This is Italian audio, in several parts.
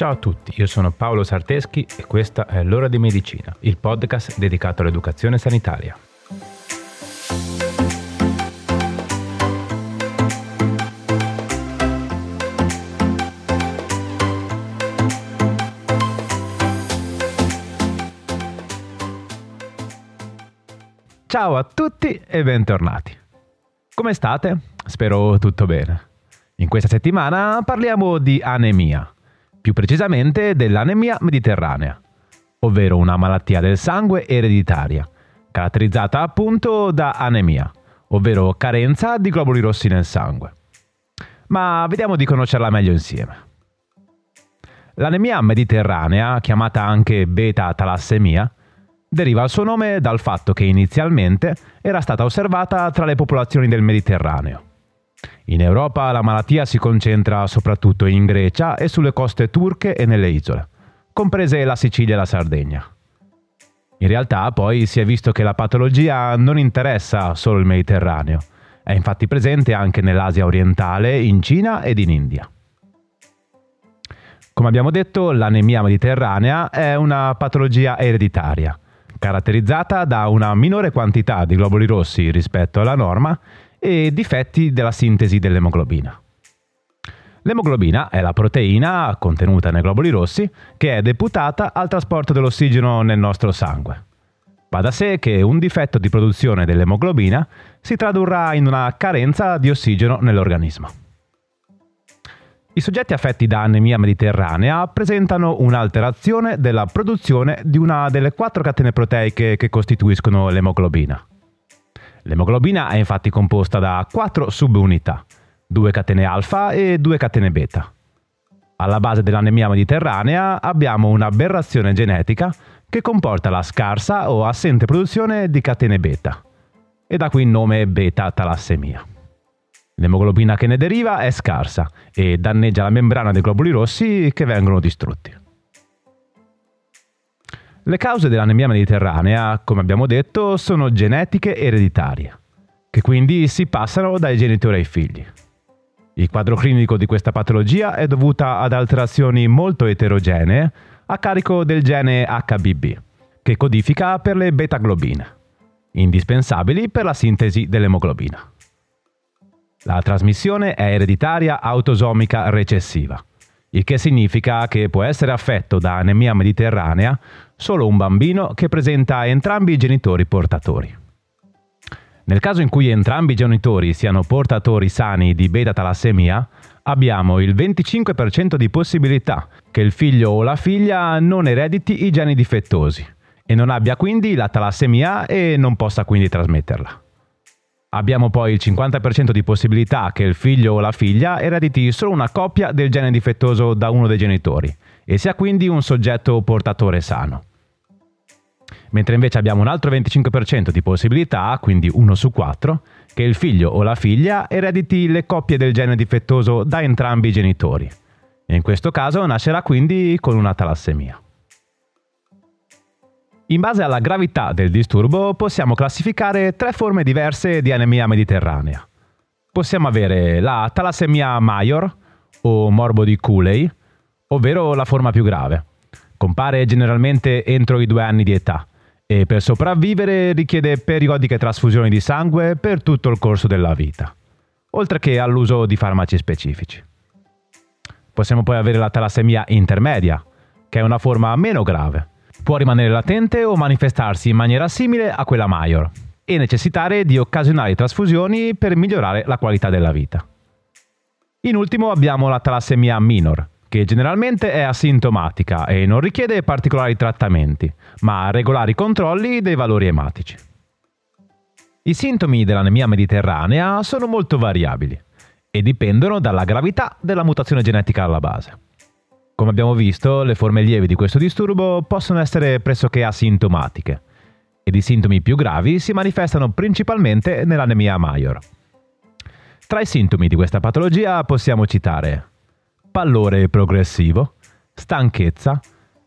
Ciao a tutti, io sono Paolo Sarteschi e questa è L'ora di medicina, il podcast dedicato all'educazione sanitaria. Ciao a tutti e bentornati. Come state? Spero tutto bene. In questa settimana parliamo di anemia, più precisamente dell'anemia mediterranea, ovvero una malattia del sangue ereditaria, caratterizzata appunto da anemia, ovvero carenza di globuli rossi nel sangue. Ma vediamo di conoscerla meglio insieme. L'anemia mediterranea, chiamata anche beta-talassemia, deriva il suo nome dal fatto che inizialmente era stata osservata tra le popolazioni del Mediterraneo. In Europa la malattia si concentra soprattutto in Grecia e sulle coste turche e nelle isole, comprese la Sicilia e la Sardegna. In realtà poi si è visto che la patologia non interessa solo il Mediterraneo, è infatti presente anche nell'Asia orientale, in Cina ed in India. Come abbiamo detto, l'anemia mediterranea è una patologia ereditaria caratterizzata da una minore quantità di globuli rossi rispetto alla norma e difetti della sintesi dell'emoglobina. L'emoglobina è la proteina contenuta nei globuli rossi che è deputata al trasporto dell'ossigeno nel nostro sangue. Va da sé che un difetto di produzione dell'emoglobina si tradurrà in una carenza di ossigeno nell'organismo. I soggetti affetti da anemia mediterranea presentano un'alterazione della produzione di una delle quattro catene proteiche che costituiscono l'emoglobina. L'emoglobina è infatti composta da quattro subunità, due catene alfa e due catene beta. Alla base dell'anemia mediterranea abbiamo un'aberrazione genetica che comporta la scarsa o assente produzione di catene beta, e da qui il nome beta-talassemia. L'emoglobina che ne deriva è scarsa e danneggia la membrana dei globuli rossi che vengono distrutti. Le cause dell'anemia mediterranea, come abbiamo detto, sono genetiche ereditarie, che quindi si passano dai genitori ai figli. Il quadro clinico di questa patologia è dovuta ad alterazioni molto eterogenee a carico del gene HBB, che codifica per le beta-globine, indispensabili per la sintesi dell'emoglobina. La trasmissione è ereditaria autosomica recessiva, il che significa che può essere affetto da anemia mediterranea solo un bambino che presenta entrambi i genitori portatori. Nel caso in cui entrambi i genitori siano portatori sani di beta-talassemia, abbiamo il 25% di possibilità che il figlio o la figlia non erediti i geni difettosi e non abbia quindi la talassemia e non possa quindi trasmetterla. Abbiamo poi il 50% di possibilità che il figlio o la figlia erediti solo una coppia del gene difettoso da uno dei genitori e sia quindi un soggetto portatore sano. Mentre invece abbiamo un altro 25% di possibilità, quindi 1 su 4, che il figlio o la figlia erediti le coppie del gene difettoso da entrambi i genitori. E in questo caso nascerà quindi con una talassemia. In base alla gravità del disturbo possiamo classificare tre forme diverse di anemia mediterranea. Possiamo avere la talassemia major o morbo di Cooley, ovvero la forma più grave. Compare generalmente entro i due anni di età e per sopravvivere richiede periodiche trasfusioni di sangue per tutto il corso della vita, oltre che all'uso di farmaci specifici. Possiamo poi avere la talassemia intermedia, che è una forma meno grave Può rimanere latente o manifestarsi in maniera simile a quella major e necessitare di occasionali trasfusioni per migliorare la qualità della vita. In ultimo abbiamo la talassemia minor, che generalmente è asintomatica e non richiede particolari trattamenti, ma regolari controlli dei valori ematici. I sintomi dell'anemia mediterranea sono molto variabili e dipendono dalla gravità della mutazione genetica alla base. Come abbiamo visto, le forme lievi di questo disturbo possono essere pressoché asintomatiche ed i sintomi più gravi si manifestano principalmente nell'anemia major. Tra i sintomi di questa patologia possiamo citare pallore progressivo, stanchezza,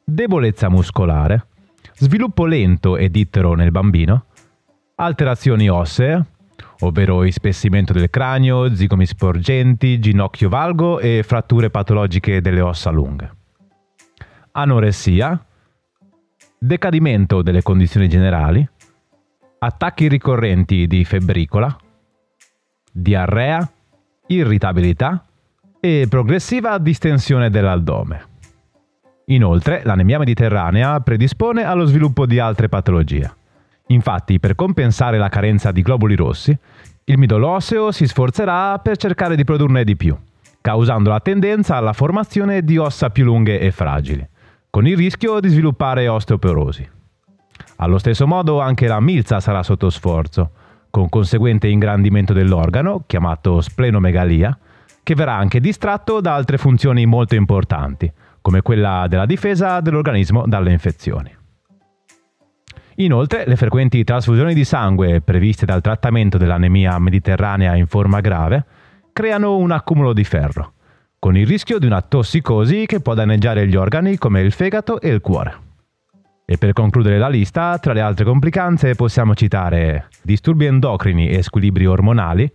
debolezza muscolare, sviluppo lento ed ittero nel bambino, alterazioni ossee, ovvero ispessimento del cranio, zigomi sporgenti, ginocchio valgo e fratture patologiche delle ossa lunghe. anoressia, decadimento delle condizioni generali, attacchi ricorrenti di febbricola, diarrea, irritabilità e progressiva distensione dell'aldome. Inoltre, l'anemia mediterranea predispone allo sviluppo di altre patologie. Infatti, per compensare la carenza di globuli rossi, il midollo osseo si sforzerà per cercare di produrne di più, causando la tendenza alla formazione di ossa più lunghe e fragili, con il rischio di sviluppare osteoporosi. Allo stesso modo anche la milza sarà sotto sforzo, con conseguente ingrandimento dell'organo, chiamato splenomegalia, che verrà anche distratto da altre funzioni molto importanti, come quella della difesa dell'organismo dalle infezioni. Inoltre, le frequenti trasfusioni di sangue previste dal trattamento dell'anemia mediterranea in forma grave creano un accumulo di ferro, con il rischio di una tossicosi che può danneggiare gli organi come il fegato e il cuore. E per concludere la lista, tra le altre complicanze possiamo citare disturbi endocrini e squilibri ormonali,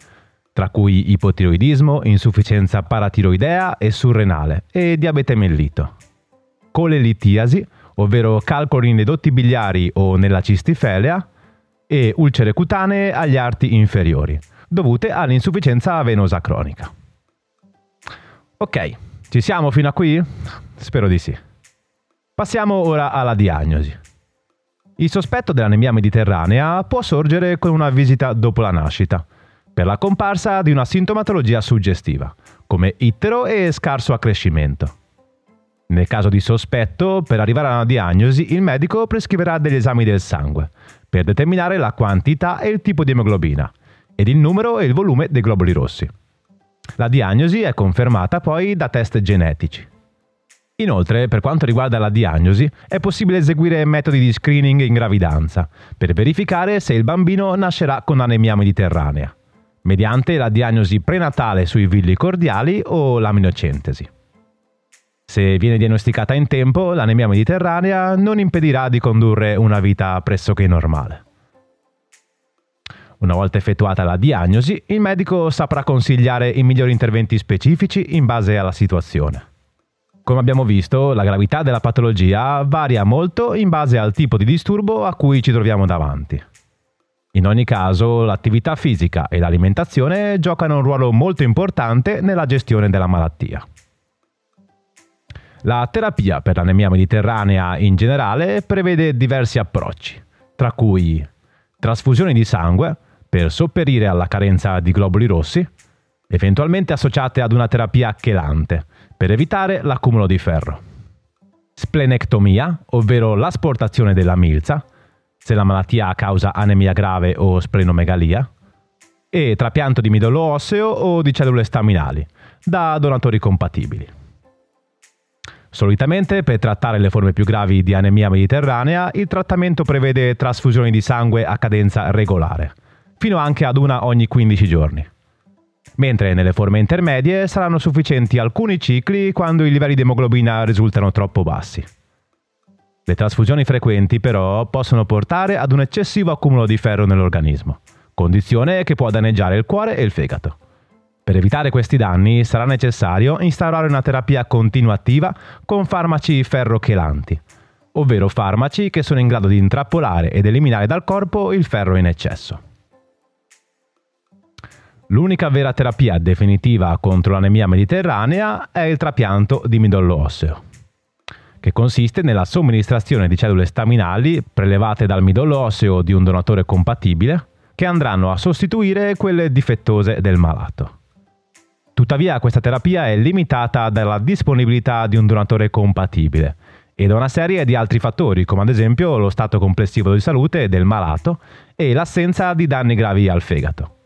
tra cui ipotiroidismo, insufficienza paratiroidea e surrenale, e diabete mellito. Colelitiasi, ovvero calcoli nei dotti biliari o nella cistifelea, e ulcere cutanee agli arti inferiori, dovute all'insufficienza venosa cronica. Ok, ci siamo fino a qui? Spero di sì. Passiamo ora alla diagnosi. Il sospetto dell'anemia mediterranea può sorgere con una visita dopo la nascita, per la comparsa di una sintomatologia suggestiva, come ittero e scarso accrescimento. Nel caso di sospetto, per arrivare a una diagnosi, il medico prescriverà degli esami del sangue, per determinare la quantità e il tipo di emoglobina, ed il numero e il volume dei globuli rossi. La diagnosi è confermata poi da test genetici. Inoltre, per quanto riguarda la diagnosi, è possibile eseguire metodi di screening in gravidanza per verificare se il bambino nascerà con anemia mediterranea, mediante la diagnosi prenatale sui villi cordiali o l'aminocentesi. Se viene diagnosticata in tempo, l'anemia mediterranea non impedirà di condurre una vita pressoché normale. Una volta effettuata la diagnosi, il medico saprà consigliare i migliori interventi specifici in base alla situazione. Come abbiamo visto, la gravità della patologia varia molto in base al tipo di disturbo a cui ci troviamo davanti. In ogni caso, l'attività fisica e l'alimentazione giocano un ruolo molto importante nella gestione della malattia. La terapia per l'anemia mediterranea in generale prevede diversi approcci, tra cui trasfusioni di sangue per sopperire alla carenza di globuli rossi, eventualmente associate ad una terapia chelante, per evitare l'accumulo di ferro. Splenectomia, ovvero l'asportazione della milza, se la malattia causa anemia grave o splenomegalia, e trapianto di midollo osseo o di cellule staminali, da donatori compatibili. Solitamente per trattare le forme più gravi di anemia mediterranea il trattamento prevede trasfusioni di sangue a cadenza regolare, fino anche ad una ogni 15 giorni mentre nelle forme intermedie saranno sufficienti alcuni cicli quando i livelli di emoglobina risultano troppo bassi. Le trasfusioni frequenti però possono portare ad un eccessivo accumulo di ferro nell'organismo, condizione che può danneggiare il cuore e il fegato. Per evitare questi danni sarà necessario instaurare una terapia continuativa con farmaci ferrochelanti, ovvero farmaci che sono in grado di intrappolare ed eliminare dal corpo il ferro in eccesso. L'unica vera terapia definitiva contro l'anemia mediterranea è il trapianto di midollo osseo, che consiste nella somministrazione di cellule staminali prelevate dal midollo osseo di un donatore compatibile che andranno a sostituire quelle difettose del malato. Tuttavia questa terapia è limitata dalla disponibilità di un donatore compatibile e da una serie di altri fattori, come ad esempio lo stato complessivo di salute del malato e l'assenza di danni gravi al fegato.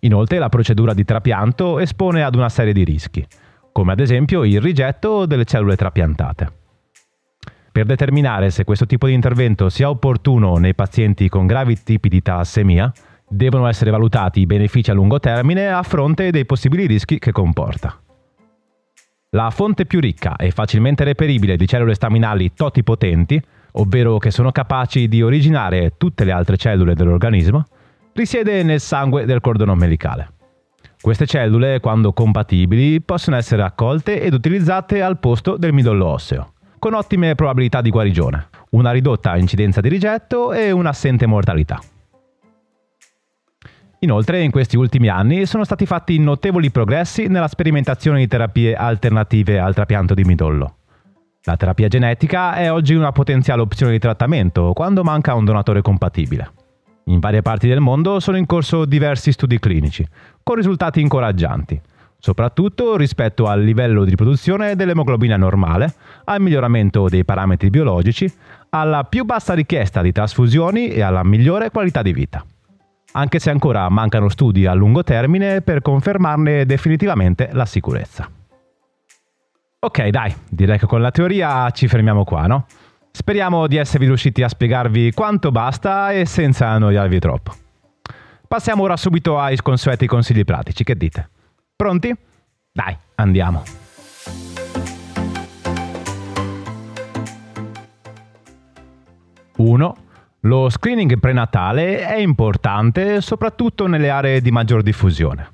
Inoltre la procedura di trapianto espone ad una serie di rischi, come ad esempio il rigetto delle cellule trapiantate. Per determinare se questo tipo di intervento sia opportuno nei pazienti con gravi tipi di talassemia, devono essere valutati i benefici a lungo termine a fronte dei possibili rischi che comporta. La fonte più ricca e facilmente reperibile di cellule staminali totipotenti, ovvero che sono capaci di originare tutte le altre cellule dell'organismo, risiede nel sangue del cordone ombelicale. Queste cellule, quando compatibili, possono essere raccolte ed utilizzate al posto del midollo osseo, con ottime probabilità di guarigione, una ridotta incidenza di rigetto e un'assente mortalità. Inoltre, in questi ultimi anni sono stati fatti notevoli progressi nella sperimentazione di terapie alternative al trapianto di midollo. La terapia genetica è oggi una potenziale opzione di trattamento quando manca un donatore compatibile. In varie parti del mondo sono in corso diversi studi clinici, con risultati incoraggianti, soprattutto rispetto al livello di produzione dell'emoglobina normale, al miglioramento dei parametri biologici, alla più bassa richiesta di trasfusioni e alla migliore qualità di vita. Anche se ancora mancano studi a lungo termine per confermarne definitivamente la sicurezza. Ok, dai, direi che con la teoria ci fermiamo qua, no? Speriamo di esservi riusciti a spiegarvi quanto basta e senza annoiarvi troppo. Passiamo ora subito ai consueti consigli pratici, che dite? Pronti? Dai, andiamo. Uno, lo screening prenatale è importante soprattutto nelle aree di maggior diffusione.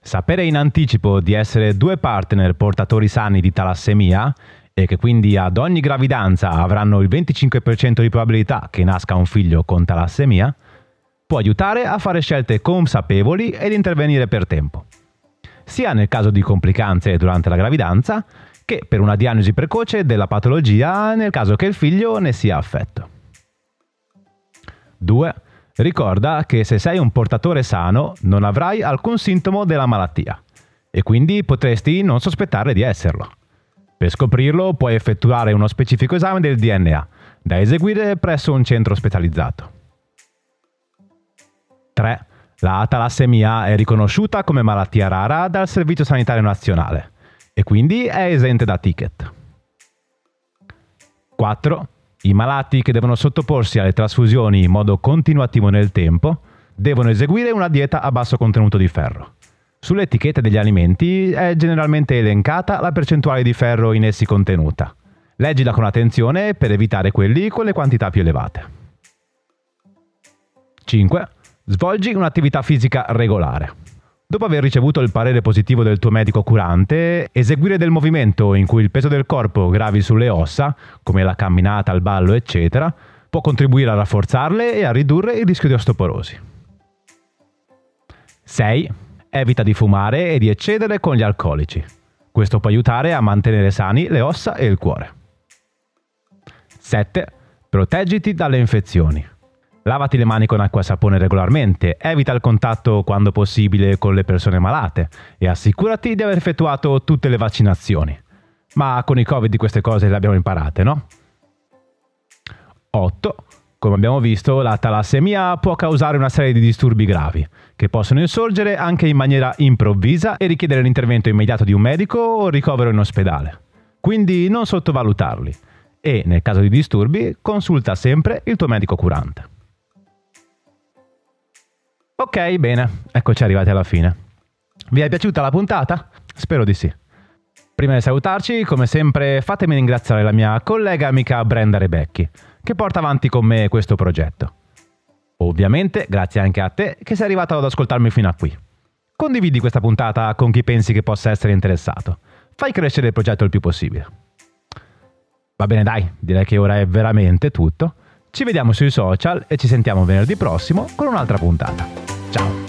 Sapere in anticipo di essere due partner portatori sani di talassemia e che quindi ad ogni gravidanza avranno il 25% di probabilità che nasca un figlio con talassemia, può aiutare a fare scelte consapevoli ed intervenire per tempo, sia nel caso di complicanze durante la gravidanza che per una diagnosi precoce della patologia nel caso che il figlio ne sia affetto. 2. Ricorda che se sei un portatore sano non avrai alcun sintomo della malattia e quindi potresti non sospettare di esserlo. Per scoprirlo puoi effettuare uno specifico esame del DNA, da eseguire presso un centro specializzato. 3. La talassemia è riconosciuta come malattia rara dal Servizio Sanitario Nazionale e quindi è esente da ticket. 4. I malati che devono sottoporsi alle trasfusioni in modo continuativo nel tempo devono eseguire una dieta a basso contenuto di ferro. Sulle etichette degli alimenti è generalmente elencata la percentuale di ferro in essi contenuta. Leggila con attenzione per evitare quelli con le quantità più elevate. 5. Svolgi un'attività fisica regolare. Dopo aver ricevuto il parere positivo del tuo medico curante, eseguire del movimento in cui il peso del corpo gravi sulle ossa, come la camminata, il ballo, eccetera, può contribuire a rafforzarle e a ridurre il rischio di osteoporosi. 6. Evita di fumare e di eccedere con gli alcolici. Questo può aiutare a mantenere sani le ossa e il cuore. 7. Proteggiti dalle infezioni. Lavati le mani con acqua e sapone regolarmente, evita il contatto quando possibile con le persone malate e assicurati di aver effettuato tutte le vaccinazioni. Ma con i Covid queste cose le abbiamo imparate, no? 8. Come abbiamo visto, la talassemia può causare una serie di disturbi gravi, che possono insorgere anche in maniera improvvisa e richiedere l'intervento immediato di un medico o ricovero in ospedale. Quindi non sottovalutarli e, nel caso di disturbi, consulta sempre il tuo medico curante. Ok, bene, eccoci arrivati alla fine. Vi è piaciuta la puntata? Spero di sì. Prima di salutarci, come sempre, fatemi ringraziare la mia collega amica Brenda Rebecchi, che porta avanti con me questo progetto. Ovviamente, grazie anche a te che sei arrivato ad ascoltarmi fino a qui. Condividi questa puntata con chi pensi che possa essere interessato. Fai crescere il progetto il più possibile. Va bene, dai, direi che ora è veramente tutto. Ci vediamo sui social e ci sentiamo venerdì prossimo con un'altra puntata. Ciao!